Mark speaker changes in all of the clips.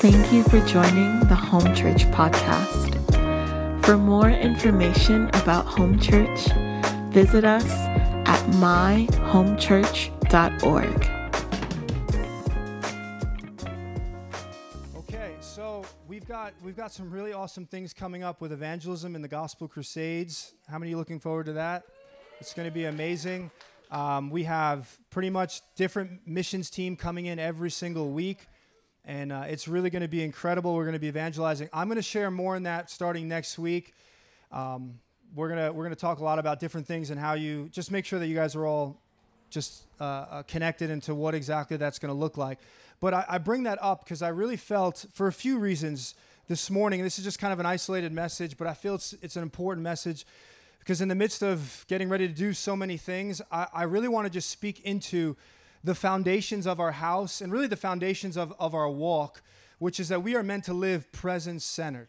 Speaker 1: Thank you for joining the Home Church podcast. For more information about Home Church, visit us at myhomechurch.org.
Speaker 2: Okay, so we've got we've got some really awesome things coming up with evangelism and the gospel crusades. How many are looking forward to that? It's going to be amazing. Um, we have pretty much different missions team coming in every single week, and uh, it's really going to be incredible. We're going to be evangelizing. I'm going to share more in that starting next week. Um, we're gonna we're gonna talk a lot about different things and how you just make sure that you guys are all just uh, uh, connected into what exactly that's going to look like. But I, I bring that up because I really felt, for a few reasons, this morning. This is just kind of an isolated message, but I feel it's it's an important message because in the midst of getting ready to do so many things, I, I really want to just speak into the foundations of our house and really the foundations of, of our walk, which is that we are meant to live presence centered.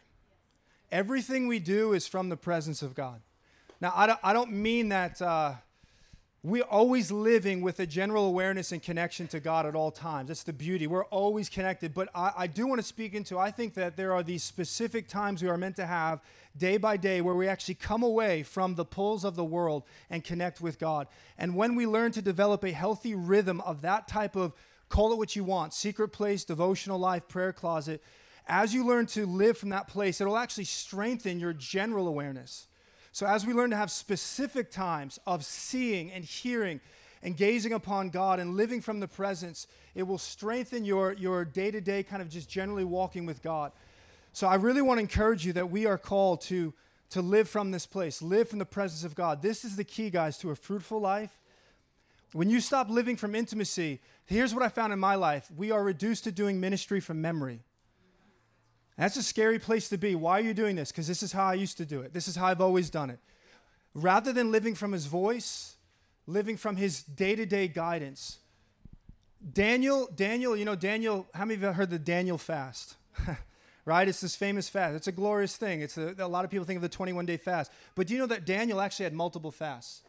Speaker 2: Everything we do is from the presence of God. Now, I don't, I don't mean that uh, we're always living with a general awareness and connection to God at all times. That's the beauty. We're always connected. But I, I do want to speak into, I think that there are these specific times we are meant to have day by day where we actually come away from the pulls of the world and connect with God. And when we learn to develop a healthy rhythm of that type of, call it what you want, secret place, devotional life, prayer closet, as you learn to live from that place, it'll actually strengthen your general awareness. So, as we learn to have specific times of seeing and hearing and gazing upon God and living from the presence, it will strengthen your, your day-to-day kind of just generally walking with God. So I really want to encourage you that we are called to, to live from this place, live from the presence of God. This is the key, guys, to a fruitful life. When you stop living from intimacy, here's what I found in my life we are reduced to doing ministry from memory. That's a scary place to be. Why are you doing this? Because this is how I used to do it. This is how I've always done it. Rather than living from his voice, living from his day to day guidance. Daniel, Daniel, you know, Daniel, how many of you have heard the Daniel fast? right? It's this famous fast. It's a glorious thing. It's a, a lot of people think of the 21 day fast. But do you know that Daniel actually had multiple fasts?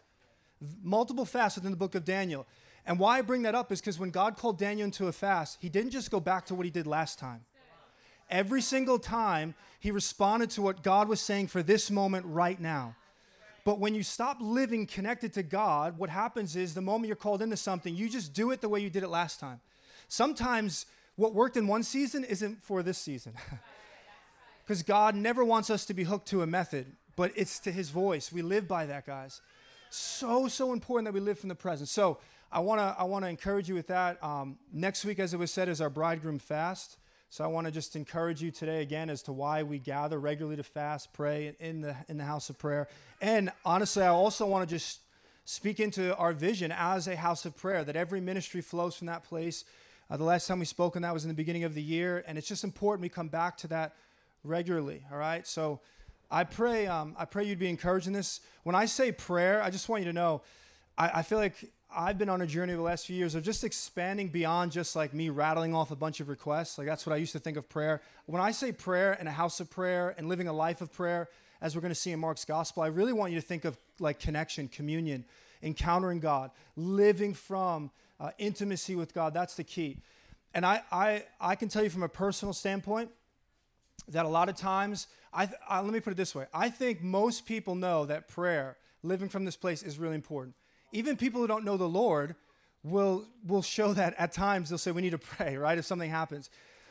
Speaker 2: Multiple fasts within the book of Daniel. And why I bring that up is because when God called Daniel into a fast, he didn't just go back to what he did last time. Every single time, he responded to what God was saying for this moment right now. But when you stop living connected to God, what happens is the moment you're called into something, you just do it the way you did it last time. Sometimes what worked in one season isn't for this season. Because God never wants us to be hooked to a method, but it's to his voice. We live by that, guys. So, so important that we live from the present. So, I want to I wanna encourage you with that. Um, next week, as it was said, is our bridegroom fast. So I want to just encourage you today again as to why we gather regularly to fast, pray in the in the house of prayer. And honestly, I also want to just speak into our vision as a house of prayer that every ministry flows from that place. Uh, the last time we spoke on that was in the beginning of the year, and it's just important we come back to that regularly. All right, so I pray um, I pray you'd be encouraged in this. When I say prayer, I just want you to know, I, I feel like I've been on a journey over the last few years of just expanding beyond just like me rattling off a bunch of requests. Like that's what I used to think of prayer. When I say prayer and a house of prayer and living a life of prayer, as we're going to see in Mark's gospel, I really want you to think of like connection, communion, encountering God, living from uh, intimacy with God. That's the key. And I, I, I can tell you from a personal standpoint that a lot of times, I, I let me put it this way I think most people know that prayer, living from this place, is really important even people who don't know the Lord will, will show that at times they'll say, we need to pray, right? If something happens.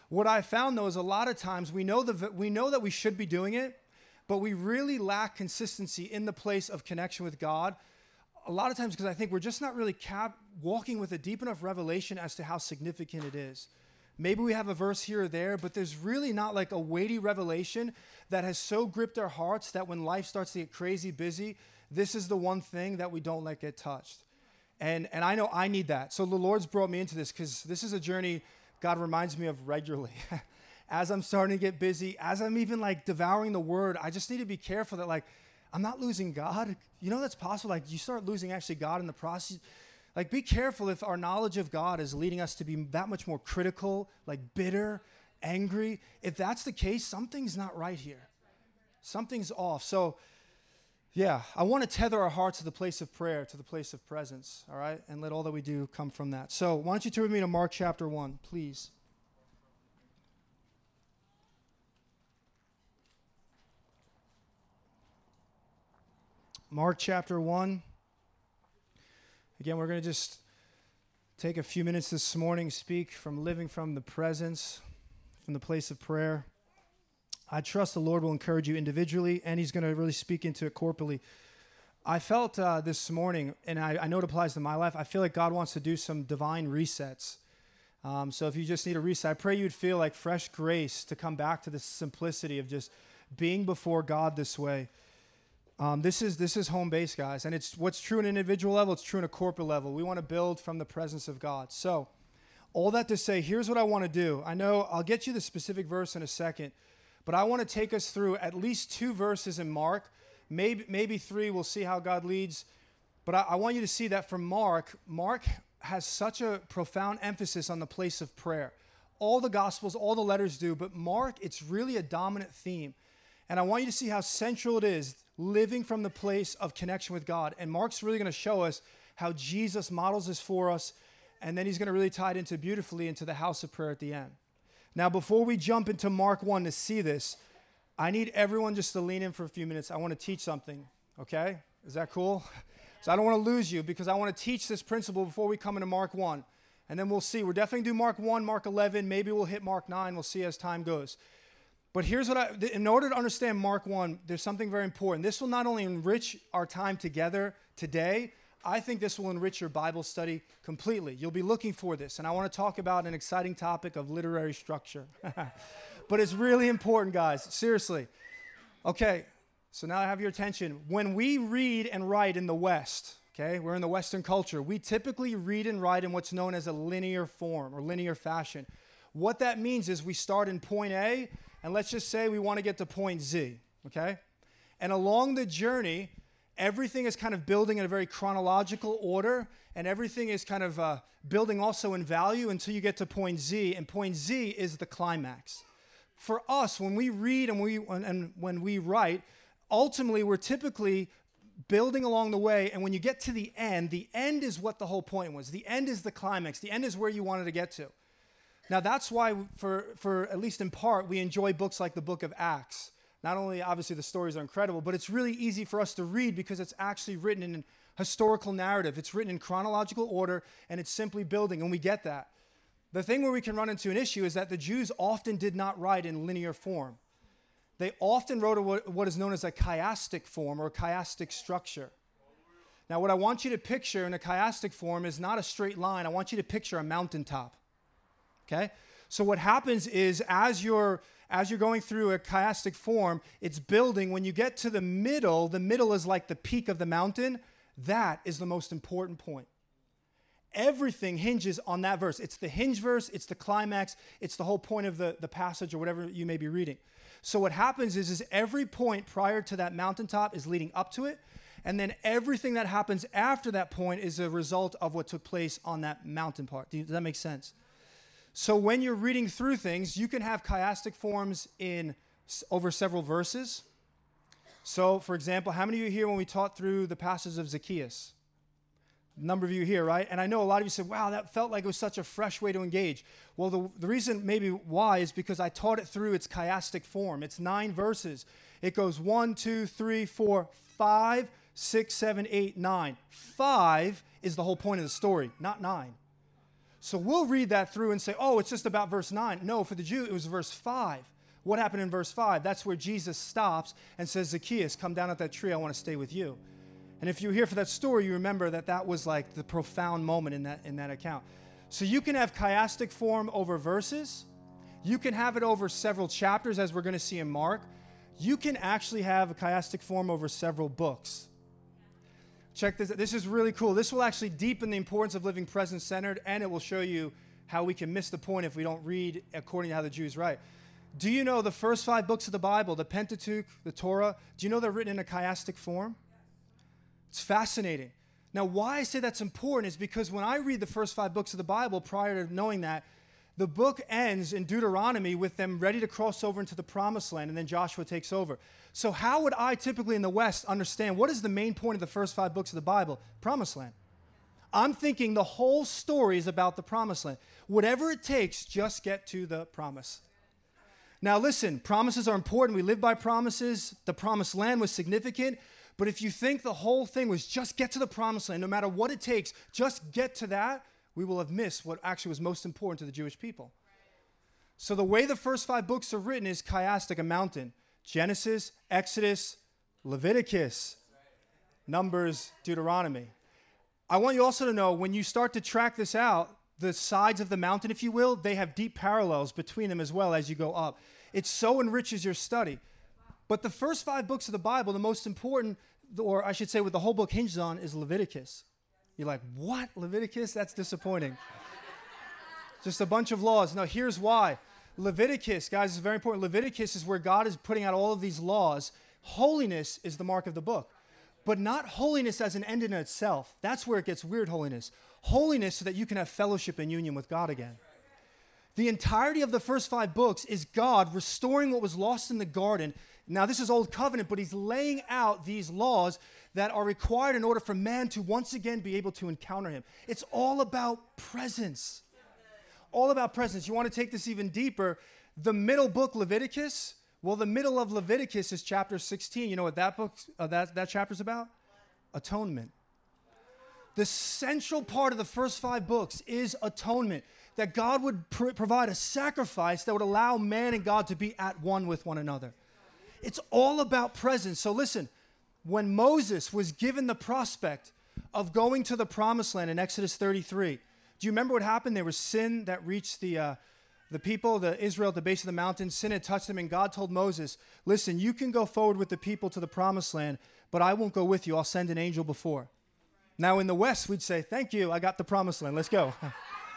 Speaker 2: What I found though is a lot of times we know, the, we know that we should be doing it, but we really lack consistency in the place of connection with God. A lot of times because I think we're just not really cap- walking with a deep enough revelation as to how significant it is. Maybe we have a verse here or there, but there's really not like a weighty revelation that has so gripped our hearts that when life starts to get crazy busy, this is the one thing that we don't let get touched. And, and I know I need that. So the Lord's brought me into this because this is a journey God reminds me of regularly. as I'm starting to get busy, as I'm even like devouring the word, I just need to be careful that like I'm not losing God. You know that's possible. Like you start losing actually God in the process. Like be careful if our knowledge of God is leading us to be that much more critical, like bitter, angry. If that's the case, something's not right here. Something's off. So yeah, I want to tether our hearts to the place of prayer, to the place of presence, all right? And let all that we do come from that. So, why don't you turn with me to Mark chapter 1, please? Mark chapter 1. Again, we're going to just take a few minutes this morning, speak from living from the presence, from the place of prayer. I trust the Lord will encourage you individually, and He's going to really speak into it corporally. I felt uh, this morning, and I, I, know it applies to my life, I feel like God wants to do some divine resets. Um, so if you just need a reset, I pray you'd feel like fresh grace to come back to the simplicity of just being before God this way. Um, this is this is home base, guys, and it's what's true on an individual level. It's true on a corporate level. We want to build from the presence of God. So, all that to say, here's what I want to do. I know I'll get you the specific verse in a second, but I want to take us through at least two verses in Mark, maybe maybe three. We'll see how God leads. But I, I want you to see that from Mark, Mark has such a profound emphasis on the place of prayer. All the Gospels, all the letters do, but Mark, it's really a dominant theme. And I want you to see how central it is living from the place of connection with God. And Mark's really going to show us how Jesus models this for us. And then he's going to really tie it into beautifully into the house of prayer at the end. Now, before we jump into Mark 1 to see this, I need everyone just to lean in for a few minutes. I want to teach something, okay? Is that cool? So I don't want to lose you because I want to teach this principle before we come into Mark 1. And then we'll see. We're definitely do Mark 1, Mark 11. Maybe we'll hit Mark 9. We'll see as time goes. But here's what I, in order to understand Mark 1, there's something very important. This will not only enrich our time together today, I think this will enrich your Bible study completely. You'll be looking for this. And I want to talk about an exciting topic of literary structure. but it's really important, guys. Seriously. Okay, so now I have your attention. When we read and write in the West, okay, we're in the Western culture, we typically read and write in what's known as a linear form or linear fashion. What that means is we start in point A and let's just say we want to get to point Z, okay? And along the journey, everything is kind of building in a very chronological order, and everything is kind of uh, building also in value until you get to point Z, and point Z is the climax. For us, when we read and, we, and when we write, ultimately we're typically building along the way, and when you get to the end, the end is what the whole point was. The end is the climax, the end is where you wanted to get to. Now, that's why, for, for at least in part, we enjoy books like the book of Acts. Not only, obviously, the stories are incredible, but it's really easy for us to read because it's actually written in a historical narrative. It's written in chronological order, and it's simply building, and we get that. The thing where we can run into an issue is that the Jews often did not write in linear form. They often wrote what is known as a chiastic form or chiastic structure. Now, what I want you to picture in a chiastic form is not a straight line. I want you to picture a mountaintop. Okay? So what happens is as you're as you're going through a chiastic form, it's building. When you get to the middle, the middle is like the peak of the mountain. That is the most important point. Everything hinges on that verse. It's the hinge verse, it's the climax, it's the whole point of the, the passage or whatever you may be reading. So what happens is, is every point prior to that mountaintop is leading up to it, and then everything that happens after that point is a result of what took place on that mountain part. Does that make sense? So when you're reading through things, you can have chiastic forms in over several verses. So, for example, how many of you here when we taught through the passage of Zacchaeus? A number of you here, right? And I know a lot of you said, wow, that felt like it was such a fresh way to engage. Well, the, the reason maybe why is because I taught it through its chiastic form. It's nine verses. It goes one, two, three, four, five, six, seven, eight, nine. Five is the whole point of the story, not nine. So we'll read that through and say, oh, it's just about verse 9. No, for the Jew, it was verse 5. What happened in verse 5? That's where Jesus stops and says, Zacchaeus, come down at that tree. I want to stay with you. And if you're here for that story, you remember that that was like the profound moment in that, in that account. So you can have chiastic form over verses. You can have it over several chapters, as we're going to see in Mark. You can actually have a chiastic form over several books. Check this. This is really cool. This will actually deepen the importance of living present centered, and it will show you how we can miss the point if we don't read according to how the Jews write. Do you know the first five books of the Bible, the Pentateuch, the Torah, do you know they're written in a chiastic form? It's fascinating. Now, why I say that's important is because when I read the first five books of the Bible prior to knowing that, the book ends in Deuteronomy with them ready to cross over into the promised land, and then Joshua takes over. So, how would I typically in the West understand what is the main point of the first five books of the Bible? Promised land. I'm thinking the whole story is about the promised land. Whatever it takes, just get to the promise. Now, listen, promises are important. We live by promises. The promised land was significant. But if you think the whole thing was just get to the promised land, no matter what it takes, just get to that, we will have missed what actually was most important to the Jewish people. So the way the first five books are written is chiastic, a mountain. Genesis, Exodus, Leviticus, Numbers, Deuteronomy. I want you also to know when you start to track this out, the sides of the mountain, if you will, they have deep parallels between them as well as you go up. It so enriches your study. But the first five books of the Bible, the most important, or I should say, what the whole book hinges on, is Leviticus. You're like, what? Leviticus? That's disappointing. Just a bunch of laws. No, here's why. Leviticus, guys, is very important. Leviticus is where God is putting out all of these laws. Holiness is the mark of the book, but not holiness as an end in itself. That's where it gets weird, holiness. Holiness so that you can have fellowship and union with God again. The entirety of the first five books is God restoring what was lost in the garden. Now, this is Old Covenant, but He's laying out these laws that are required in order for man to once again be able to encounter Him. It's all about presence all about presence. You want to take this even deeper. The middle book, Leviticus, well, the middle of Leviticus is chapter 16. You know what that book, uh, that, that chapter's about? Atonement. The central part of the first five books is atonement. That God would pr- provide a sacrifice that would allow man and God to be at one with one another. It's all about presence. So listen, when Moses was given the prospect of going to the promised land in Exodus 33, do you remember what happened? There was sin that reached the, uh, the people, the Israel at the base of the mountain. Sin had touched them, and God told Moses, Listen, you can go forward with the people to the promised land, but I won't go with you. I'll send an angel before. Now, in the West, we'd say, Thank you, I got the promised land. Let's go.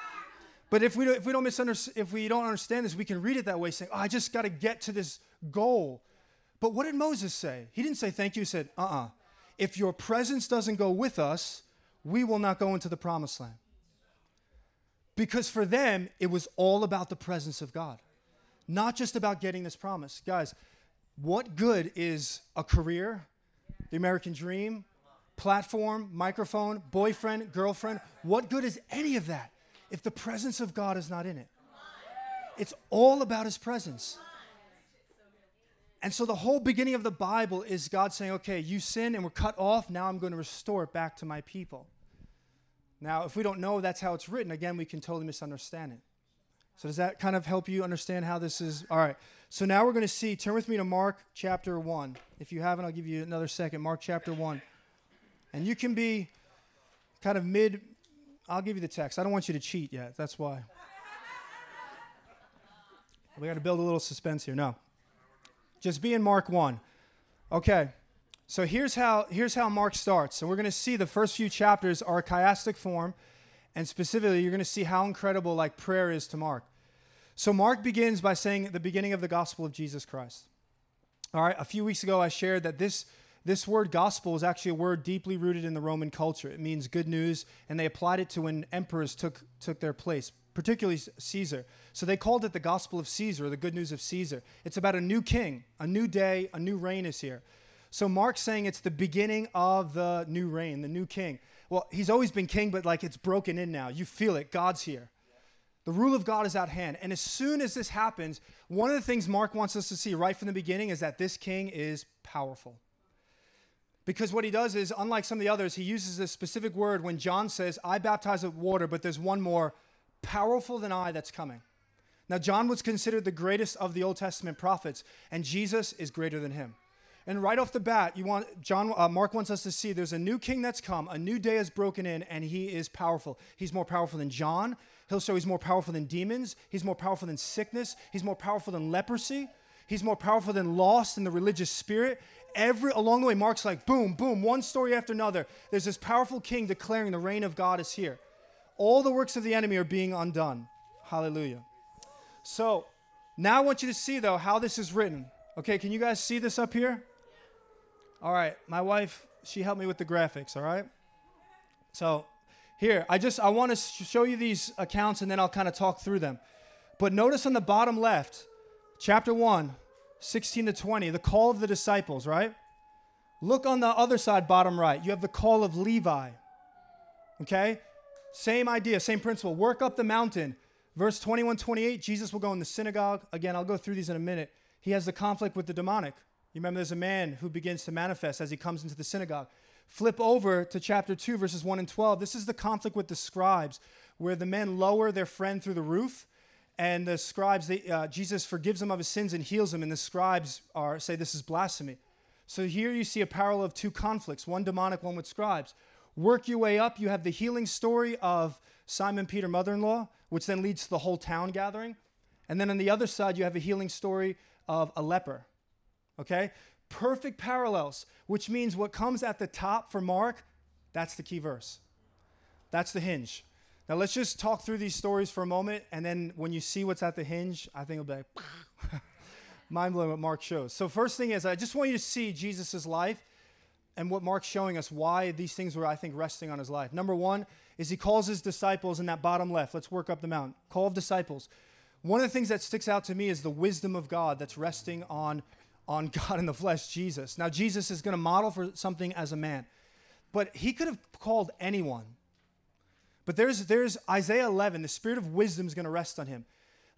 Speaker 2: but if we, don't, if, we don't misunderstand, if we don't understand this, we can read it that way, saying, oh, I just got to get to this goal. But what did Moses say? He didn't say thank you. He said, uh uh-uh. uh If your presence doesn't go with us, we will not go into the promised land. Because for them, it was all about the presence of God, not just about getting this promise. Guys, what good is a career, the American dream, platform, microphone, boyfriend, girlfriend? What good is any of that if the presence of God is not in it? It's all about His presence. And so the whole beginning of the Bible is God saying, okay, you sin and we're cut off. Now I'm going to restore it back to my people. Now, if we don't know that's how it's written, again, we can totally misunderstand it. So, does that kind of help you understand how this is? All right. So, now we're going to see, turn with me to Mark chapter 1. If you haven't, I'll give you another second. Mark chapter 1. And you can be kind of mid, I'll give you the text. I don't want you to cheat yet. That's why. We got to build a little suspense here. No. Just be in Mark 1. Okay. So here's how, here's how Mark starts. And we're going to see the first few chapters are chiastic form. And specifically, you're going to see how incredible like prayer is to Mark. So Mark begins by saying the beginning of the gospel of Jesus Christ. All right, a few weeks ago I shared that this this word gospel is actually a word deeply rooted in the Roman culture. It means good news, and they applied it to when emperors took took their place, particularly Caesar. So they called it the gospel of Caesar, the good news of Caesar. It's about a new king, a new day, a new reign is here. So Mark's saying it's the beginning of the new reign, the new king. Well, he's always been king, but like it's broken in now. You feel it. God's here. The rule of God is at hand. And as soon as this happens, one of the things Mark wants us to see right from the beginning is that this king is powerful. Because what he does is, unlike some of the others, he uses a specific word when John says, I baptize with water, but there's one more powerful than I that's coming. Now, John was considered the greatest of the Old Testament prophets, and Jesus is greater than him. And right off the bat, you want John uh, Mark wants us to see there's a new king that's come, a new day has broken in, and he is powerful. He's more powerful than John. He'll show he's more powerful than demons. He's more powerful than sickness. He's more powerful than leprosy. He's more powerful than lost in the religious spirit. Every along the way, Mark's like boom, boom, one story after another. There's this powerful king declaring the reign of God is here. All the works of the enemy are being undone. Hallelujah. So now I want you to see though how this is written. Okay, can you guys see this up here? All right, my wife, she helped me with the graphics, all right? So here, I just, I want to show you these accounts and then I'll kind of talk through them. But notice on the bottom left, chapter 1, 16 to 20, the call of the disciples, right? Look on the other side, bottom right. You have the call of Levi. Okay? Same idea, same principle. Work up the mountain. Verse 21, 28, Jesus will go in the synagogue. Again, I'll go through these in a minute. He has the conflict with the demonic You remember there's a man who begins to manifest as he comes into the synagogue. Flip over to chapter 2, verses 1 and 12. This is the conflict with the scribes, where the men lower their friend through the roof, and the scribes, they, uh, Jesus forgives them of his sins and heals them, and the scribes are, say this is blasphemy. So here you see a parallel of two conflicts one demonic, one with scribes. Work your way up, you have the healing story of Simon Peter, mother in law, which then leads to the whole town gathering. And then on the other side, you have a healing story of a leper. Okay? Perfect parallels, which means what comes at the top for Mark, that's the key verse. That's the hinge. Now let's just talk through these stories for a moment, and then when you see what's at the hinge, I think it'll be like mind blowing what Mark shows. So first thing is, I just want you to see Jesus' life and what Mark's showing us why these things were, I think, resting on his life. Number one is he calls his disciples in that bottom left. Let's work up the mountain. Call of disciples. One of the things that sticks out to me is the wisdom of God that's resting on, on God in the flesh, Jesus. Now, Jesus is going to model for something as a man, but he could have called anyone. But there's, there's Isaiah 11, the spirit of wisdom is going to rest on him.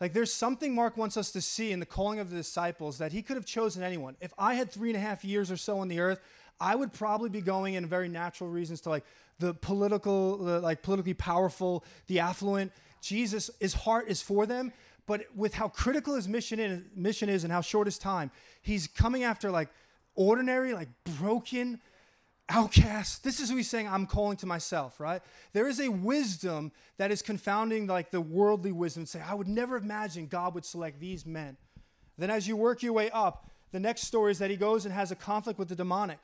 Speaker 2: Like there's something Mark wants us to see in the calling of the disciples that he could have chosen anyone. If I had three and a half years or so on the earth, I would probably be going in very natural reasons to like the political, the, like politically powerful, the affluent. Jesus, his heart is for them, but with how critical his mission is, mission is and how short his time, he's coming after like ordinary, like broken, outcast. This is who he's saying, I'm calling to myself, right? There is a wisdom that is confounding like the worldly wisdom. Say, I would never imagine God would select these men. Then as you work your way up, the next story is that he goes and has a conflict with the demonic.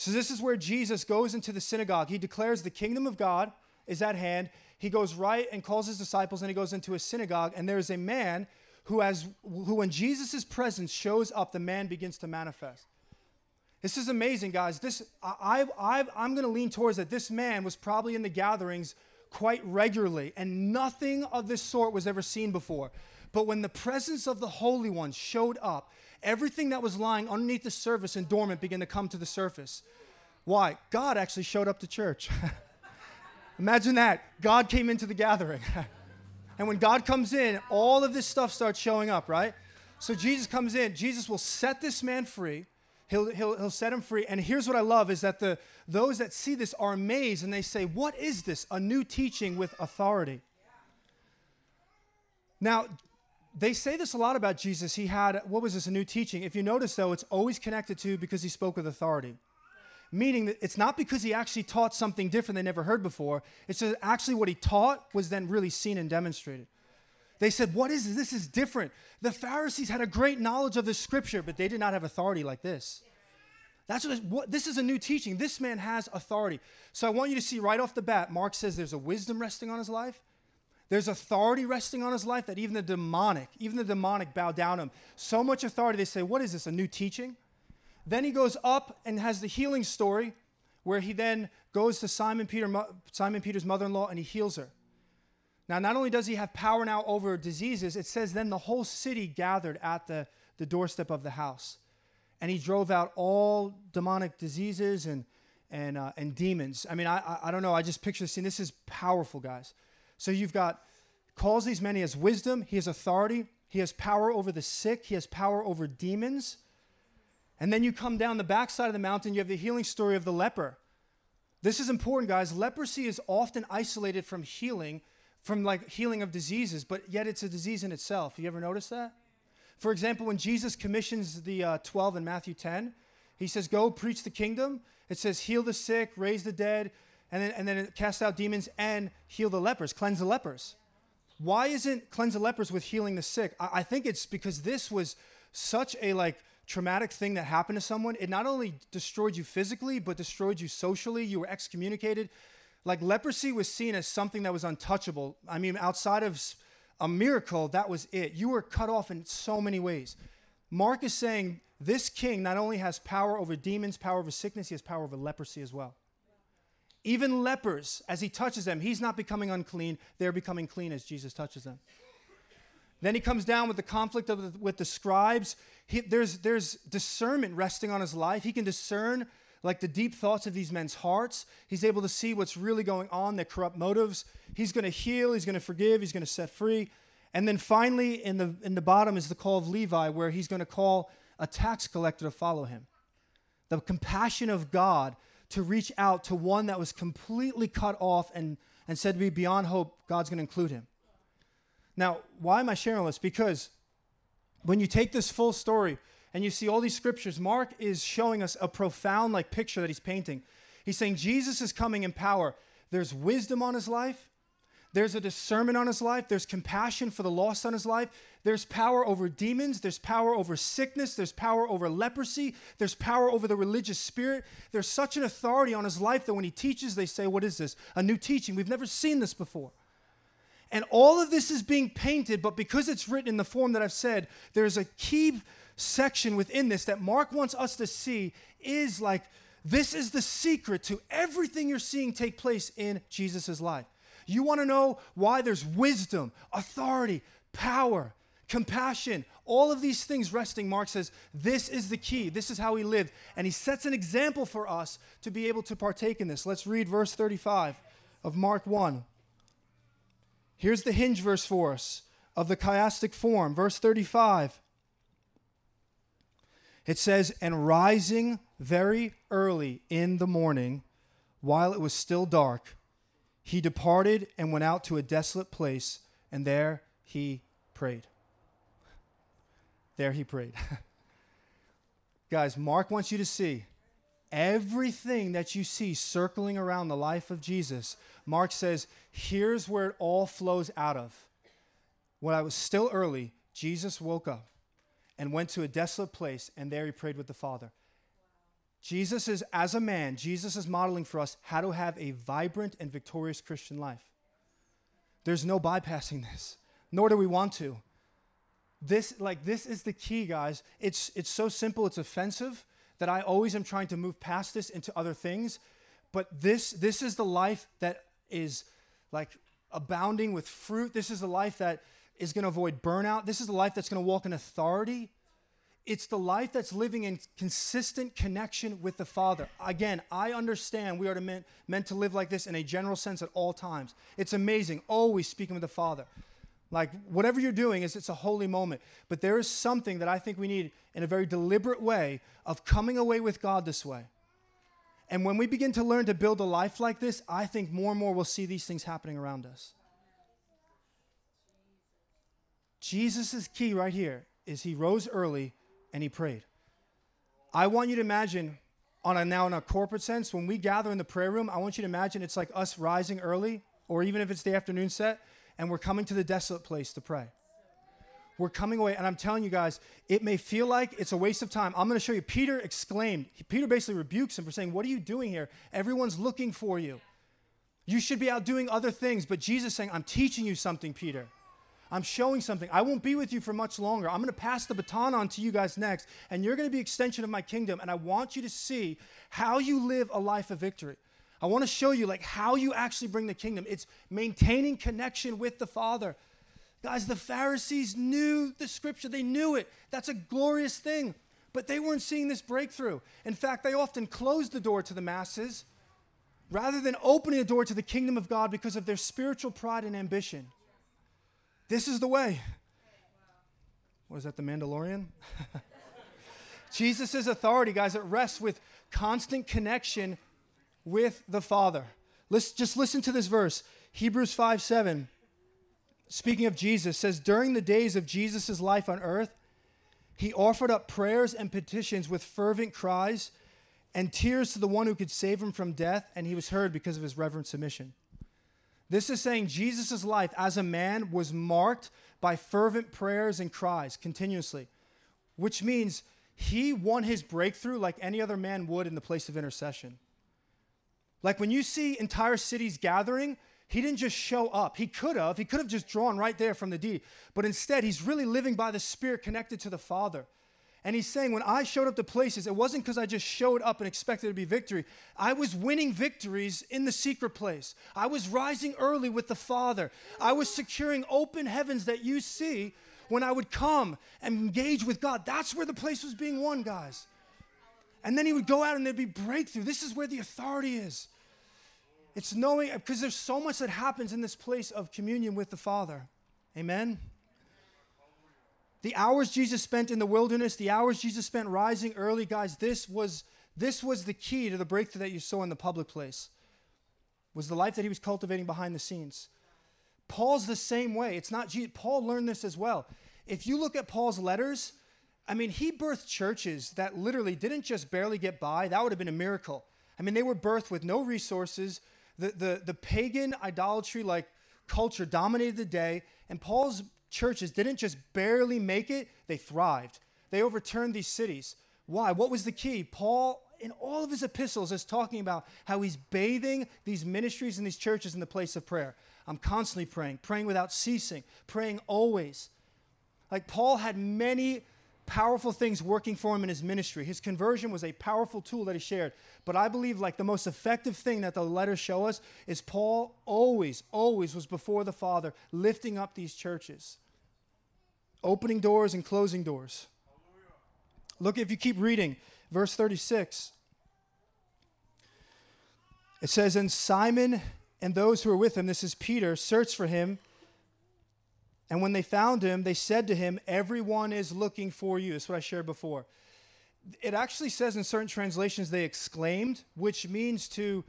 Speaker 2: So this is where Jesus goes into the synagogue. He declares the kingdom of God is at hand. He goes right and calls his disciples and he goes into a synagogue and there's a man who has who when Jesus' presence shows up, the man begins to manifest. This is amazing, guys. This I, I, I'm going to lean towards that. This man was probably in the gatherings quite regularly, and nothing of this sort was ever seen before. But when the presence of the Holy One showed up, everything that was lying underneath the surface and dormant began to come to the surface. Why? God actually showed up to church. Imagine that. God came into the gathering. and when God comes in, all of this stuff starts showing up, right? So Jesus comes in. Jesus will set this man free He'll, he'll, he'll set him free. And here's what I love is that the, those that see this are amazed and they say, What is this? A new teaching with authority. Now, they say this a lot about Jesus. He had, what was this, a new teaching? If you notice, though, it's always connected to because he spoke with authority. Meaning that it's not because he actually taught something different they never heard before. It's just actually what he taught was then really seen and demonstrated. They said, What is this? This is different. The Pharisees had a great knowledge of the scripture, but they did not have authority like this. That's what, what, this is a new teaching. This man has authority. So I want you to see right off the bat, Mark says there's a wisdom resting on his life. There's authority resting on his life that even the demonic, even the demonic bow down to him. So much authority, they say, What is this? A new teaching? Then he goes up and has the healing story where he then goes to Simon, Peter, Simon Peter's mother in law and he heals her. Now, not only does he have power now over diseases, it says then the whole city gathered at the, the doorstep of the house. And he drove out all demonic diseases and, and, uh, and demons. I mean, I, I, don't know. I just picture the scene. This is powerful, guys. So you've got, calls these men, he has wisdom, he has authority, he has power over the sick, he has power over demons. And then you come down the backside of the mountain, you have the healing story of the leper. This is important, guys. Leprosy is often isolated from healing from like healing of diseases, but yet it's a disease in itself. You ever notice that? For example, when Jesus commissions the uh, 12 in Matthew 10, he says, Go preach the kingdom. It says, Heal the sick, raise the dead, and then, and then cast out demons and heal the lepers, cleanse the lepers. Why isn't cleanse the lepers with healing the sick? I, I think it's because this was such a like traumatic thing that happened to someone. It not only destroyed you physically, but destroyed you socially. You were excommunicated. Like leprosy was seen as something that was untouchable. I mean, outside of a miracle, that was it. You were cut off in so many ways. Mark is saying this king not only has power over demons, power over sickness, he has power over leprosy as well. Even lepers, as he touches them, he's not becoming unclean, they're becoming clean as Jesus touches them. Then he comes down with the conflict the, with the scribes. He, there's, there's discernment resting on his life. He can discern like the deep thoughts of these men's hearts. He's able to see what's really going on, their corrupt motives. He's going to heal, he's going to forgive, he's going to set free. And then finally, in the, in the bottom is the call of Levi, where he's going to call a tax collector to follow him. The compassion of God to reach out to one that was completely cut off and, and said to be beyond hope, God's going to include him. Now, why am I sharing this? Because when you take this full story and you see all these scriptures, Mark is showing us a profound like picture that he's painting. He's saying Jesus is coming in power. There's wisdom on his life. There's a discernment on his life. There's compassion for the lost on his life. There's power over demons. There's power over sickness. There's power over leprosy. There's power over the religious spirit. There's such an authority on his life that when he teaches, they say, What is this? A new teaching. We've never seen this before. And all of this is being painted, but because it's written in the form that I've said, there's a key section within this that Mark wants us to see is like this is the secret to everything you're seeing take place in Jesus' life. You want to know why there's wisdom, authority, power, compassion, all of these things resting. Mark says, This is the key. This is how he lived. And he sets an example for us to be able to partake in this. Let's read verse 35 of Mark 1. Here's the hinge verse for us of the chiastic form. Verse 35. It says, And rising very early in the morning, while it was still dark, he departed and went out to a desolate place, and there he prayed. There he prayed. Guys, Mark wants you to see everything that you see circling around the life of Jesus. Mark says, here's where it all flows out of. When I was still early, Jesus woke up and went to a desolate place, and there he prayed with the Father. Jesus is, as a man, Jesus is modeling for us how to have a vibrant and victorious Christian life. There's no bypassing this, nor do we want to. This, like, this is the key, guys. It's, it's so simple, it's offensive that I always am trying to move past this into other things. But this, this is the life that is like abounding with fruit. This is the life that is going to avoid burnout. This is the life that's going to walk in authority. It's the life that's living in consistent connection with the Father. Again, I understand we are to meant, meant to live like this in a general sense at all times. It's amazing, always speaking with the Father. Like whatever you're doing is it's a holy moment. But there is something that I think we need in a very deliberate way of coming away with God this way. And when we begin to learn to build a life like this, I think more and more we'll see these things happening around us. Jesus' key right here is he rose early and he prayed. I want you to imagine on a now in a corporate sense, when we gather in the prayer room, I want you to imagine it's like us rising early, or even if it's the afternoon set, and we're coming to the desolate place to pray. We're coming away, and I'm telling you guys, it may feel like it's a waste of time. I'm going to show you. Peter exclaimed, Peter basically rebukes him for saying, What are you doing here? Everyone's looking for you. You should be out doing other things. But Jesus saying, I'm teaching you something, Peter. I'm showing something. I won't be with you for much longer. I'm going to pass the baton on to you guys next, and you're going to be extension of my kingdom. And I want you to see how you live a life of victory. I want to show you like how you actually bring the kingdom. It's maintaining connection with the Father. Guys, the Pharisees knew the scripture. They knew it. That's a glorious thing. But they weren't seeing this breakthrough. In fact, they often closed the door to the masses rather than opening the door to the kingdom of God because of their spiritual pride and ambition. This is the way. Was that the Mandalorian? Jesus' authority, guys, it rests with constant connection with the Father. Let's just listen to this verse. Hebrews 5 7, speaking of Jesus, says, During the days of Jesus' life on earth, he offered up prayers and petitions with fervent cries and tears to the one who could save him from death, and he was heard because of his reverent submission. This is saying Jesus' life as a man was marked by fervent prayers and cries continuously, which means he won his breakthrough like any other man would in the place of intercession. Like when you see entire cities gathering, he didn't just show up. He could have. He could have just drawn right there from the deed. But instead, he's really living by the Spirit connected to the Father. And he's saying, when I showed up to places, it wasn't because I just showed up and expected to be victory. I was winning victories in the secret place. I was rising early with the Father. I was securing open heavens that you see when I would come and engage with God. That's where the place was being won, guys. And then he would go out and there'd be breakthrough. This is where the authority is. It's knowing, because there's so much that happens in this place of communion with the Father. Amen? The hours Jesus spent in the wilderness, the hours Jesus spent rising early, guys, this was this was the key to the breakthrough that you saw in the public place. Was the life that he was cultivating behind the scenes. Paul's the same way. It's not Jesus. Paul learned this as well. If you look at Paul's letters, I mean, he birthed churches that literally didn't just barely get by. That would have been a miracle. I mean, they were birthed with no resources. The, the, the pagan idolatry like culture dominated the day, and Paul's churches didn't just barely make it, they thrived. They overturned these cities. Why? What was the key? Paul, in all of his epistles, is talking about how he's bathing these ministries and these churches in the place of prayer. I'm constantly praying, praying without ceasing, praying always. Like Paul had many powerful things working for him in his ministry. His conversion was a powerful tool that he shared. But I believe like the most effective thing that the letters show us is Paul always, always was before the Father, lifting up these churches, opening doors and closing doors. Look, if you keep reading, verse 36. It says, And Simon and those who were with him, this is Peter, searched for him and when they found him, they said to him, Everyone is looking for you. That's what I shared before. It actually says in certain translations they exclaimed, which means to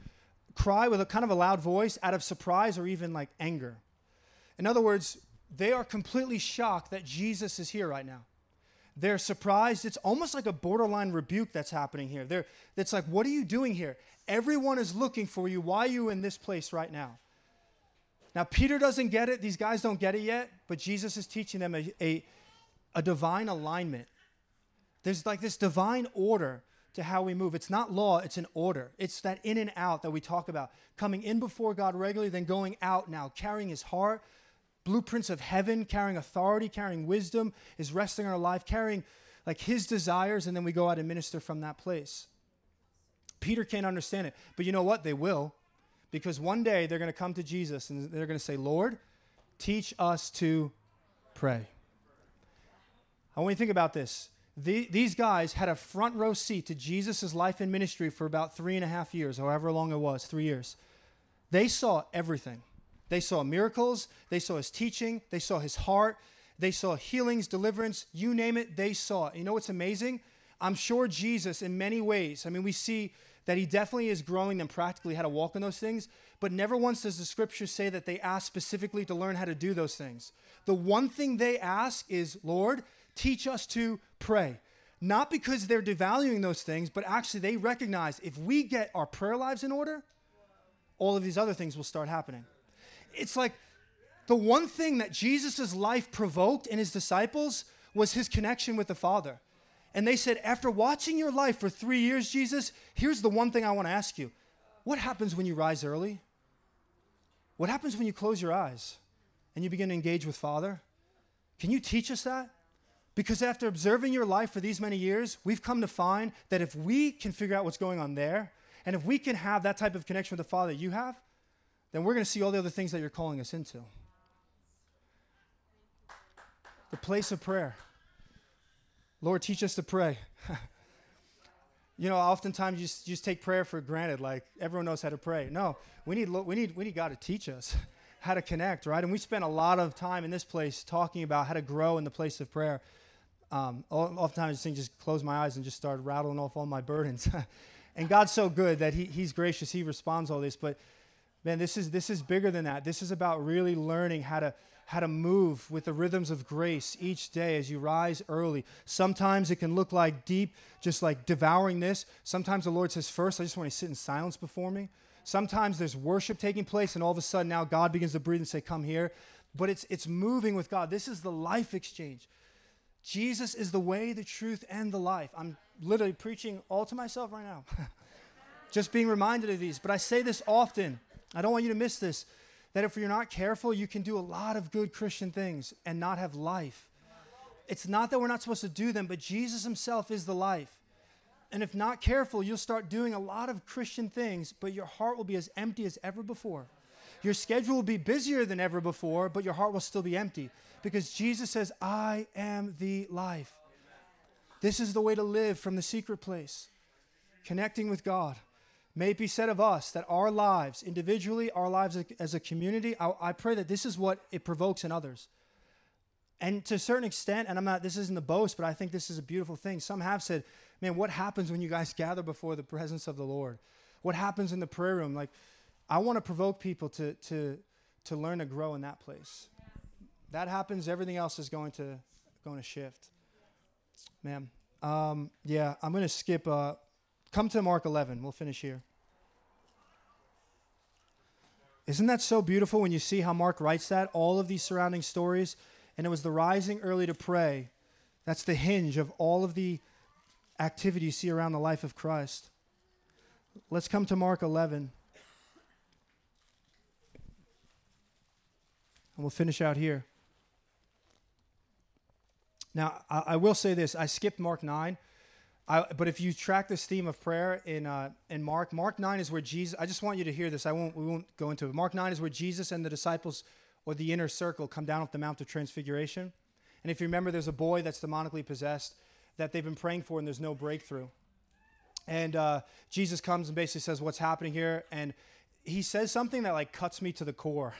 Speaker 2: cry with a kind of a loud voice out of surprise or even like anger. In other words, they are completely shocked that Jesus is here right now. They're surprised. It's almost like a borderline rebuke that's happening here. They're, it's like, what are you doing here? Everyone is looking for you. Why are you in this place right now? Now, Peter doesn't get it. These guys don't get it yet, but Jesus is teaching them a, a, a divine alignment. There's like this divine order to how we move. It's not law, it's an order. It's that in and out that we talk about. Coming in before God regularly, then going out now, carrying his heart, blueprints of heaven, carrying authority, carrying wisdom, is resting our life, carrying like his desires, and then we go out and minister from that place. Peter can't understand it, but you know what? They will. Because one day they're going to come to Jesus and they're going to say, Lord, teach us to pray. I want you to think about this. The, these guys had a front row seat to Jesus' life and ministry for about three and a half years, however long it was, three years. They saw everything. They saw miracles, they saw his teaching, they saw his heart, they saw healings, deliverance, you name it, they saw it. You know what's amazing? I'm sure Jesus, in many ways, I mean, we see that he definitely is growing them practically how to walk in those things, but never once does the scripture say that they ask specifically to learn how to do those things. The one thing they ask is, Lord, teach us to pray. Not because they're devaluing those things, but actually they recognize if we get our prayer lives in order, all of these other things will start happening. It's like the one thing that Jesus' life provoked in his disciples was his connection with the Father. And they said, After watching your life for three years, Jesus, here's the one thing I want to ask you What happens when you rise early? What happens when you close your eyes and you begin to engage with Father? Can you teach us that? Because after observing your life for these many years, we've come to find that if we can figure out what's going on there, and if we can have that type of connection with the Father you have, then we're going to see all the other things that you're calling us into. The place of prayer. Lord, teach us to pray. you know, oftentimes you just, you just take prayer for granted, like everyone knows how to pray. No, we need, we need, we need God to teach us how to connect, right? And we spend a lot of time in this place talking about how to grow in the place of prayer. Um, oftentimes, I just, just close my eyes and just start rattling off all my burdens. and God's so good that he, He's gracious. He responds all this. But man, this is this is bigger than that. This is about really learning how to how to move with the rhythms of grace each day as you rise early. Sometimes it can look like deep, just like devouring this. Sometimes the Lord says, First, I just want to sit in silence before me. Sometimes there's worship taking place, and all of a sudden now God begins to breathe and say, Come here. But it's, it's moving with God. This is the life exchange. Jesus is the way, the truth, and the life. I'm literally preaching all to myself right now. just being reminded of these. But I say this often. I don't want you to miss this that if you're not careful, you can do a lot of good Christian things and not have life. It's not that we're not supposed to do them, but Jesus himself is the life. And if not careful, you'll start doing a lot of Christian things, but your heart will be as empty as ever before. Your schedule will be busier than ever before, but your heart will still be empty because Jesus says, I am the life. This is the way to live from the secret place, connecting with God. May it be said of us that our lives, individually, our lives as a community, I, I pray that this is what it provokes in others. And to a certain extent, and I'm not, this isn't a boast, but I think this is a beautiful thing. Some have said, man, what happens when you guys gather before the presence of the Lord? What happens in the prayer room? Like, I want to provoke people to, to, to learn to grow in that place. That happens, everything else is going to, going to shift. Man, um, yeah, I'm going to skip, uh, come to Mark 11. We'll finish here. Isn't that so beautiful when you see how Mark writes that? All of these surrounding stories. And it was the rising early to pray. That's the hinge of all of the activity you see around the life of Christ. Let's come to Mark 11. And we'll finish out here. Now, I, will say this I skipped Mark 9 I, but if you track this theme of prayer in, uh, in Mark, Mark 9 is where Jesus, I just want you to hear this. I won't, we won't go into it. Mark 9 is where Jesus and the disciples or the inner circle come down off the Mount of Transfiguration. And if you remember, there's a boy that's demonically possessed that they've been praying for and there's no breakthrough. And uh, Jesus comes and basically says, What's happening here? And he says something that like cuts me to the core.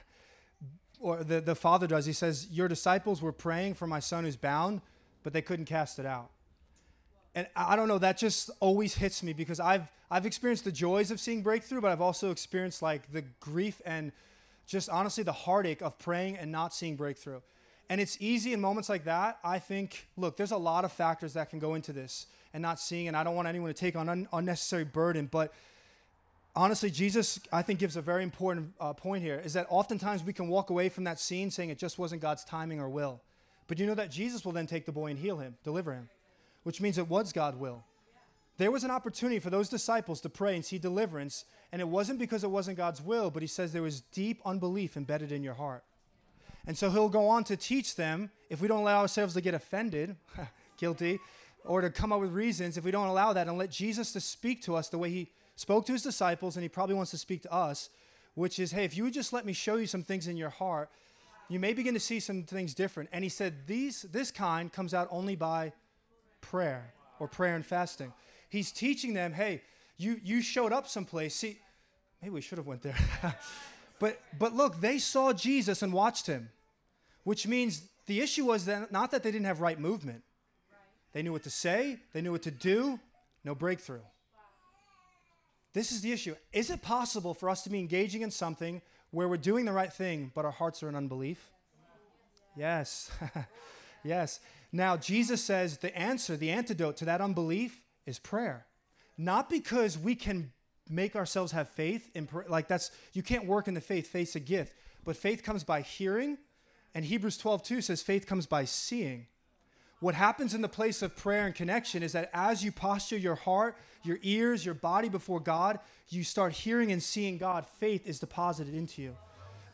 Speaker 2: Or the, the father does. He says, Your disciples were praying for my son who's bound, but they couldn't cast it out and I don't know, that just always hits me because I've I've experienced the joys of seeing breakthrough, but I've also experienced like the grief and just honestly the heartache of praying and not seeing breakthrough. And it's easy in moments like that. I think, look, there's a lot of factors that can go into this and not seeing, and I don't want anyone to take on un- unnecessary burden, but honestly, Jesus, I think, gives a very important uh, point here is that oftentimes we can walk away from that scene saying it just wasn't God's timing or will. But you know that Jesus will then take the boy and heal him, deliver him which means it was God's will. There was an opportunity for those disciples to pray and see deliverance, and it wasn't because it wasn't God's will, but he says there was deep unbelief embedded in your heart. And so he'll go on to teach them if we don't allow ourselves to get offended, guilty, or to come up with reasons, if we don't allow that and let Jesus to speak to us the way he spoke to his disciples, and he probably wants to speak to us, which is, hey, if you would just let me show you some things in your heart, you may begin to see some things different. And he said, These, this kind comes out only by prayer or prayer and fasting. He's teaching them, hey, you, you showed up someplace. See, maybe we should have went there. but, but look, they saw Jesus and watched him, which means the issue was that not that they didn't have right movement. They knew what to say, they knew what to do, no breakthrough. This is the issue. Is it possible for us to be engaging in something where we're doing the right thing, but our hearts are in unbelief? Yes. yes. Now, Jesus says the answer, the antidote to that unbelief is prayer. Not because we can make ourselves have faith in prayer, like that's you can't work in the faith, faith's a gift. But faith comes by hearing, and Hebrews 12, 2 says faith comes by seeing. What happens in the place of prayer and connection is that as you posture your heart, your ears, your body before God, you start hearing and seeing God. Faith is deposited into you.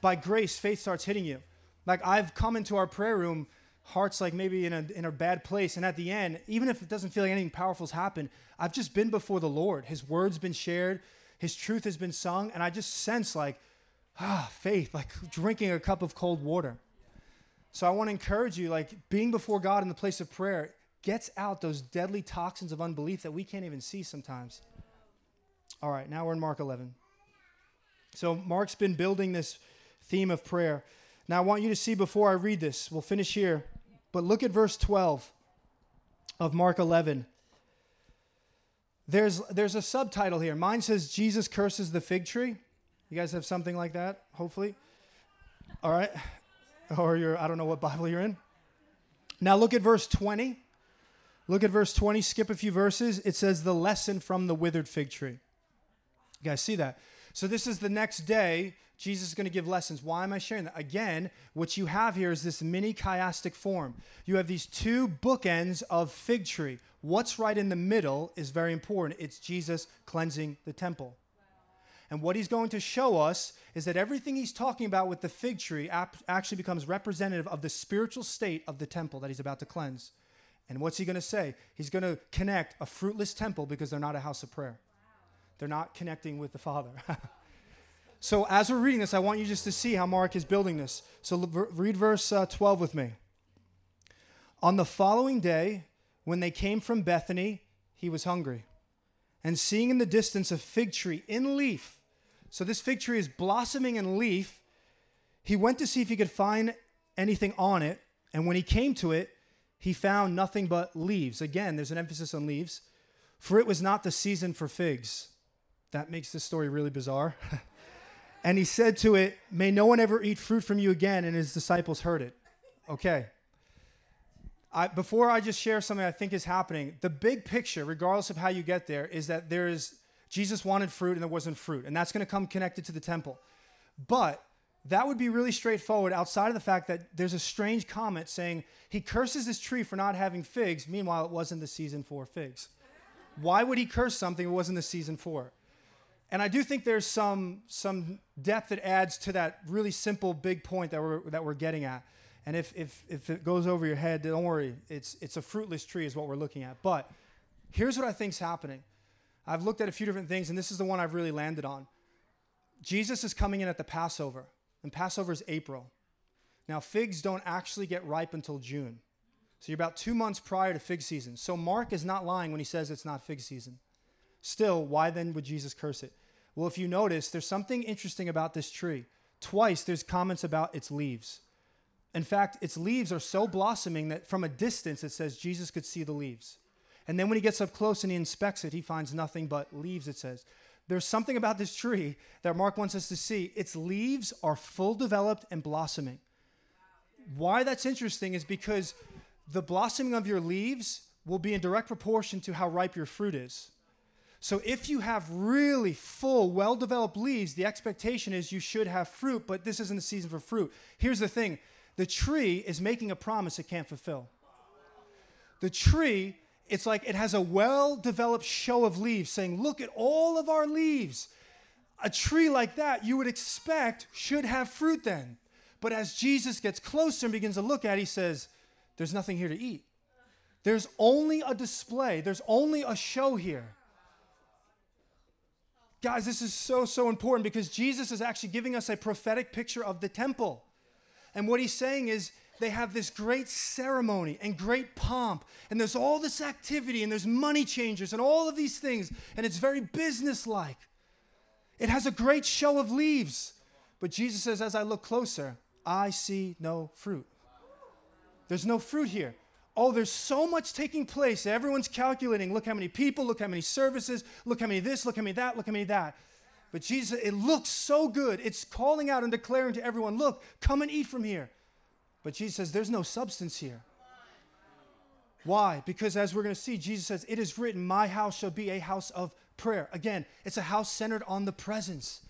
Speaker 2: By grace, faith starts hitting you. Like I've come into our prayer room heart's like maybe in a, in a bad place. And at the end, even if it doesn't feel like anything powerful's happened, I've just been before the Lord. His word's been shared, His truth has been sung, and I just sense like, ah, faith, like drinking a cup of cold water. So I want to encourage you, like being before God in the place of prayer gets out those deadly toxins of unbelief that we can't even see sometimes. All right, now we're in Mark 11. So Mark's been building this theme of prayer. Now I want you to see before I read this, we'll finish here. But look at verse 12 of Mark 11. There's, there's a subtitle here. Mine says, Jesus curses the fig tree. You guys have something like that, hopefully? All right. Or you're, I don't know what Bible you're in. Now look at verse 20. Look at verse 20, skip a few verses. It says, the lesson from the withered fig tree. You guys see that? So this is the next day. Jesus is going to give lessons. Why am I sharing that? Again, what you have here is this mini chiastic form. You have these two bookends of fig tree. What's right in the middle is very important. It's Jesus cleansing the temple. And what he's going to show us is that everything he's talking about with the fig tree actually becomes representative of the spiritual state of the temple that he's about to cleanse. And what's he going to say? He's going to connect a fruitless temple because they're not a house of prayer. They're not connecting with the Father. So, as we're reading this, I want you just to see how Mark is building this. So, read verse uh, 12 with me. On the following day, when they came from Bethany, he was hungry. And seeing in the distance a fig tree in leaf, so this fig tree is blossoming in leaf, he went to see if he could find anything on it. And when he came to it, he found nothing but leaves. Again, there's an emphasis on leaves. For it was not the season for figs. That makes this story really bizarre. and he said to it, May no one ever eat fruit from you again. And his disciples heard it. Okay. I, before I just share something I think is happening, the big picture, regardless of how you get there, is that there is Jesus wanted fruit and there wasn't fruit. And that's going to come connected to the temple. But that would be really straightforward outside of the fact that there's a strange comment saying he curses this tree for not having figs. Meanwhile, it wasn't the season for figs. Why would he curse something it wasn't the season for? And I do think there's some, some depth that adds to that really simple big point that we're, that we're getting at. And if, if, if it goes over your head, don't worry. It's, it's a fruitless tree, is what we're looking at. But here's what I think's happening. I've looked at a few different things, and this is the one I've really landed on. Jesus is coming in at the Passover, and Passover is April. Now, figs don't actually get ripe until June. So you're about two months prior to fig season. So Mark is not lying when he says it's not fig season. Still, why then would Jesus curse it? Well, if you notice, there's something interesting about this tree. Twice there's comments about its leaves. In fact, its leaves are so blossoming that from a distance it says Jesus could see the leaves. And then when he gets up close and he inspects it, he finds nothing but leaves, it says. There's something about this tree that Mark wants us to see. Its leaves are full developed and blossoming. Why that's interesting is because the blossoming of your leaves will be in direct proportion to how ripe your fruit is. So if you have really full, well developed leaves, the expectation is you should have fruit, but this isn't the season for fruit. Here's the thing the tree is making a promise it can't fulfill. The tree, it's like it has a well developed show of leaves saying, Look at all of our leaves. A tree like that you would expect should have fruit then. But as Jesus gets closer and begins to look at it, he says, There's nothing here to eat. There's only a display, there's only a show here. Guys, this is so, so important because Jesus is actually giving us a prophetic picture of the temple. And what he's saying is they have this great ceremony and great pomp, and there's all this activity, and there's money changers, and all of these things, and it's very businesslike. It has a great show of leaves. But Jesus says, as I look closer, I see no fruit. There's no fruit here. Oh, there's so much taking place. Everyone's calculating. Look how many people, look how many services, look how many this, look how many that, look how many that. But Jesus, it looks so good. It's calling out and declaring to everyone, look, come and eat from here. But Jesus says, there's no substance here. Why? Because as we're going to see, Jesus says, it is written, my house shall be a house of prayer. Again, it's a house centered on the presence.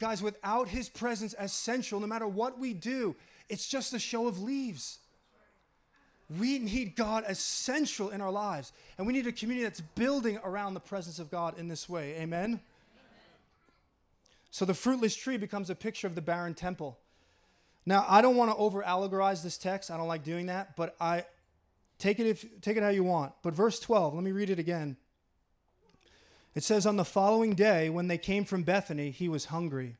Speaker 2: Guys, without his presence as central, no matter what we do, it's just a show of leaves. We need God as central in our lives. And we need a community that's building around the presence of God in this way. Amen? Amen? So the fruitless tree becomes a picture of the barren temple. Now, I don't want to over allegorize this text. I don't like doing that, but I take it if take it how you want. But verse 12, let me read it again. It says on the following day when they came from Bethany, he was hungry.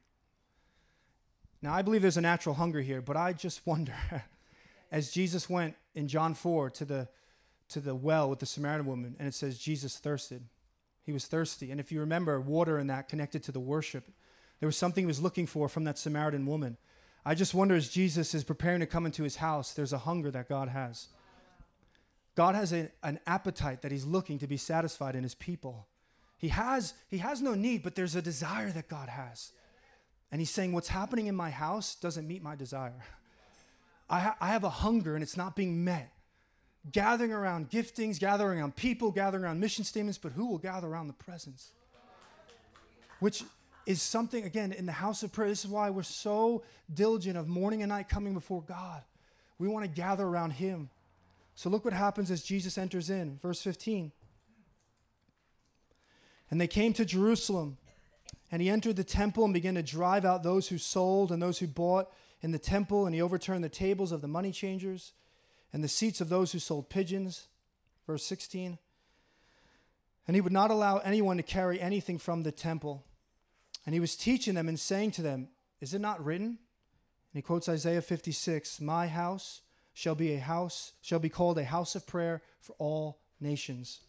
Speaker 2: Now, I believe there's a natural hunger here, but I just wonder as Jesus went in John 4 to the, to the well with the Samaritan woman, and it says Jesus thirsted. He was thirsty. And if you remember, water in that connected to the worship. There was something he was looking for from that Samaritan woman. I just wonder as Jesus is preparing to come into his house, there's a hunger that God has. God has a, an appetite that he's looking to be satisfied in his people. He has, he has no need, but there's a desire that God has. And he's saying, What's happening in my house doesn't meet my desire. I, ha- I have a hunger and it's not being met. Gathering around giftings, gathering around people, gathering around mission statements, but who will gather around the presence? Which is something, again, in the house of prayer. This is why we're so diligent of morning and night coming before God. We want to gather around Him. So look what happens as Jesus enters in. Verse 15. And they came to Jerusalem, and he entered the temple and began to drive out those who sold and those who bought in the temple, and he overturned the tables of the money changers and the seats of those who sold pigeons. Verse 16. And he would not allow anyone to carry anything from the temple. And he was teaching them and saying to them, Is it not written? And he quotes Isaiah 56 My house shall be a house, shall be called a house of prayer for all nations.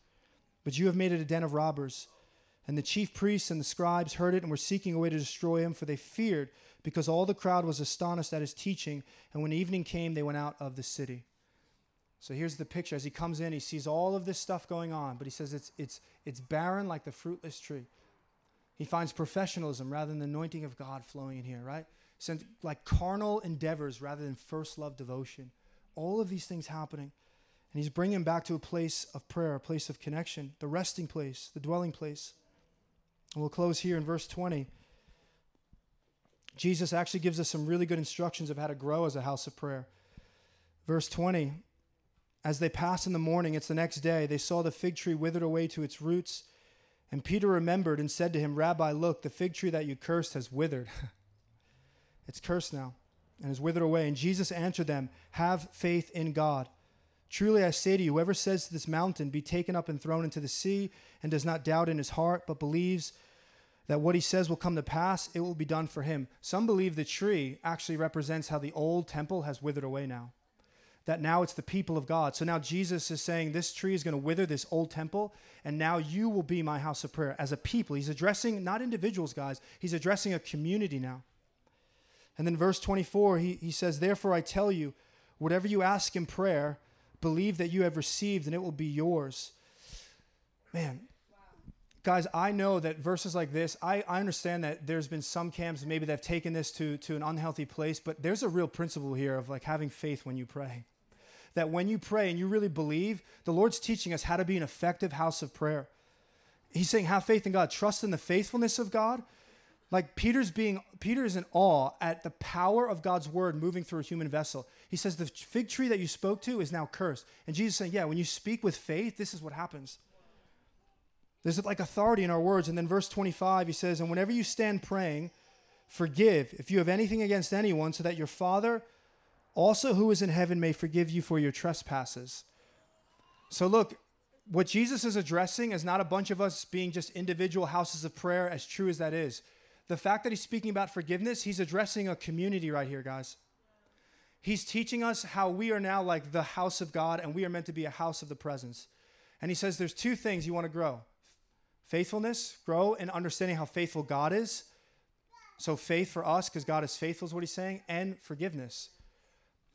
Speaker 2: But you have made it a den of robbers. And the chief priests and the scribes heard it and were seeking a way to destroy him, for they feared because all the crowd was astonished at his teaching. And when evening came, they went out of the city. So here's the picture. As he comes in, he sees all of this stuff going on, but he says it's, it's, it's barren like the fruitless tree. He finds professionalism rather than the anointing of God flowing in here, right? Sent like carnal endeavors rather than first love devotion. All of these things happening. And he's bringing him back to a place of prayer, a place of connection, the resting place, the dwelling place. And we'll close here in verse 20. Jesus actually gives us some really good instructions of how to grow as a house of prayer. Verse 20 As they passed in the morning, it's the next day, they saw the fig tree withered away to its roots. And Peter remembered and said to him, Rabbi, look, the fig tree that you cursed has withered. it's cursed now and is withered away. And Jesus answered them, Have faith in God. Truly I say to you, whoever says to this mountain, Be taken up and thrown into the sea, and does not doubt in his heart, but believes that what he says will come to pass, it will be done for him. Some believe the tree actually represents how the old temple has withered away now. That now it's the people of God. So now Jesus is saying, This tree is going to wither this old temple, and now you will be my house of prayer as a people. He's addressing not individuals, guys, he's addressing a community now. And then verse 24, he, he says, Therefore I tell you, whatever you ask in prayer, Believe that you have received and it will be yours. Man, guys, I know that verses like this, I, I understand that there's been some camps maybe that have taken this to, to an unhealthy place, but there's a real principle here of like having faith when you pray. That when you pray and you really believe, the Lord's teaching us how to be an effective house of prayer. He's saying, have faith in God, trust in the faithfulness of God, like Peter's being Peter's in awe at the power of God's word moving through a human vessel. He says the fig tree that you spoke to is now cursed. And Jesus saying, "Yeah, when you speak with faith, this is what happens." There's like authority in our words. And then verse 25, he says, "And whenever you stand praying, forgive if you have anything against anyone, so that your Father also who is in heaven may forgive you for your trespasses." So look, what Jesus is addressing is not a bunch of us being just individual houses of prayer, as true as that is the fact that he's speaking about forgiveness, he's addressing a community right here, guys. He's teaching us how we are now like the house of God and we are meant to be a house of the presence. And he says there's two things you want to grow faithfulness, grow in understanding how faithful God is. So, faith for us, because God is faithful, is what he's saying, and forgiveness.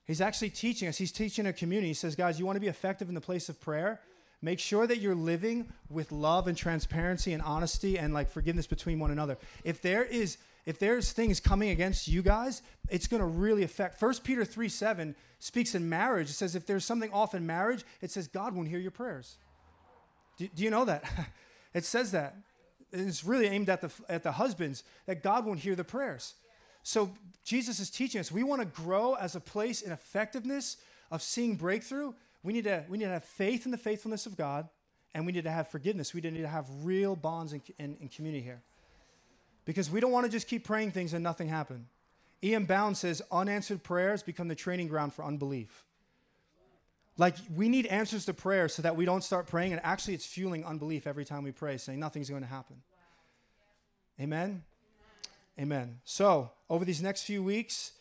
Speaker 2: He's actually teaching us, he's teaching a community. He says, guys, you want to be effective in the place of prayer? Make sure that you're living with love and transparency and honesty and like forgiveness between one another. If there is if there's things coming against you guys, it's going to really affect. 1 Peter 3 7 speaks in marriage. It says if there's something off in marriage, it says God won't hear your prayers. Do, do you know that? it says that. It's really aimed at the, at the husbands that God won't hear the prayers. So Jesus is teaching us we want to grow as a place in effectiveness of seeing breakthrough we need to, we need to have faith in the faithfulness of God, and we need to have forgiveness. We need to have real bonds in, in, in community here. Because we don't want to just keep praying things and nothing happen. E.M. Bounds says unanswered prayers become the training ground for unbelief. Like we need answers to prayer so that we don't start praying and actually it's fueling unbelief every time we pray, saying nothing's going to happen. Amen? Amen. So, over these next few weeks,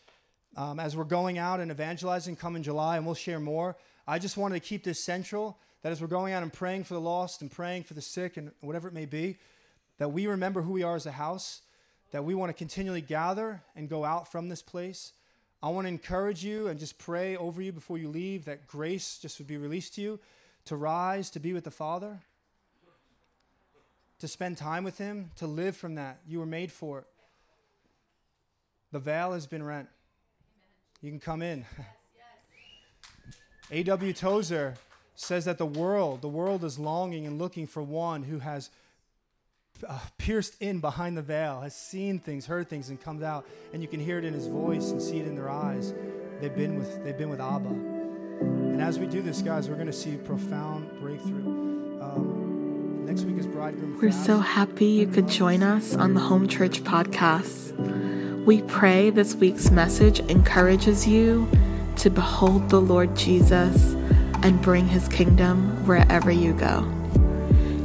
Speaker 2: um, as we're going out and evangelizing, come in July, and we'll share more. I just wanted to keep this central that as we're going out and praying for the lost and praying for the sick and whatever it may be, that we remember who we are as a house, that we want to continually gather and go out from this place. I want to encourage you and just pray over you before you leave that grace just would be released to you to rise, to be with the Father, to spend time with Him, to live from that. You were made for it. The veil has been rent. You can come in. A.W. Tozer says that the world, the world is longing and looking for one who has uh, pierced in behind the veil, has seen things, heard things, and comes out, and you can hear it in his voice and see it in their eyes. They've been with, they've been with Abba. And as we do this, guys, we're going to see profound breakthrough. Um, next week is bridegroom.
Speaker 1: We're fast. so happy you could join us on the Home Church podcast. We pray this week's message encourages you to behold the Lord Jesus and bring his kingdom wherever you go.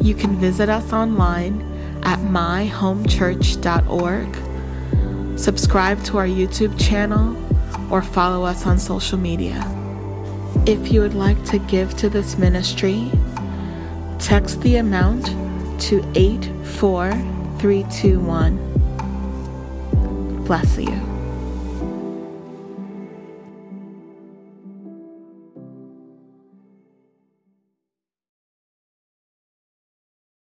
Speaker 1: You can visit us online at myhomechurch.org, subscribe to our YouTube channel, or follow us on social media. If you would like to give to this ministry, text the amount to 84321. Bless you.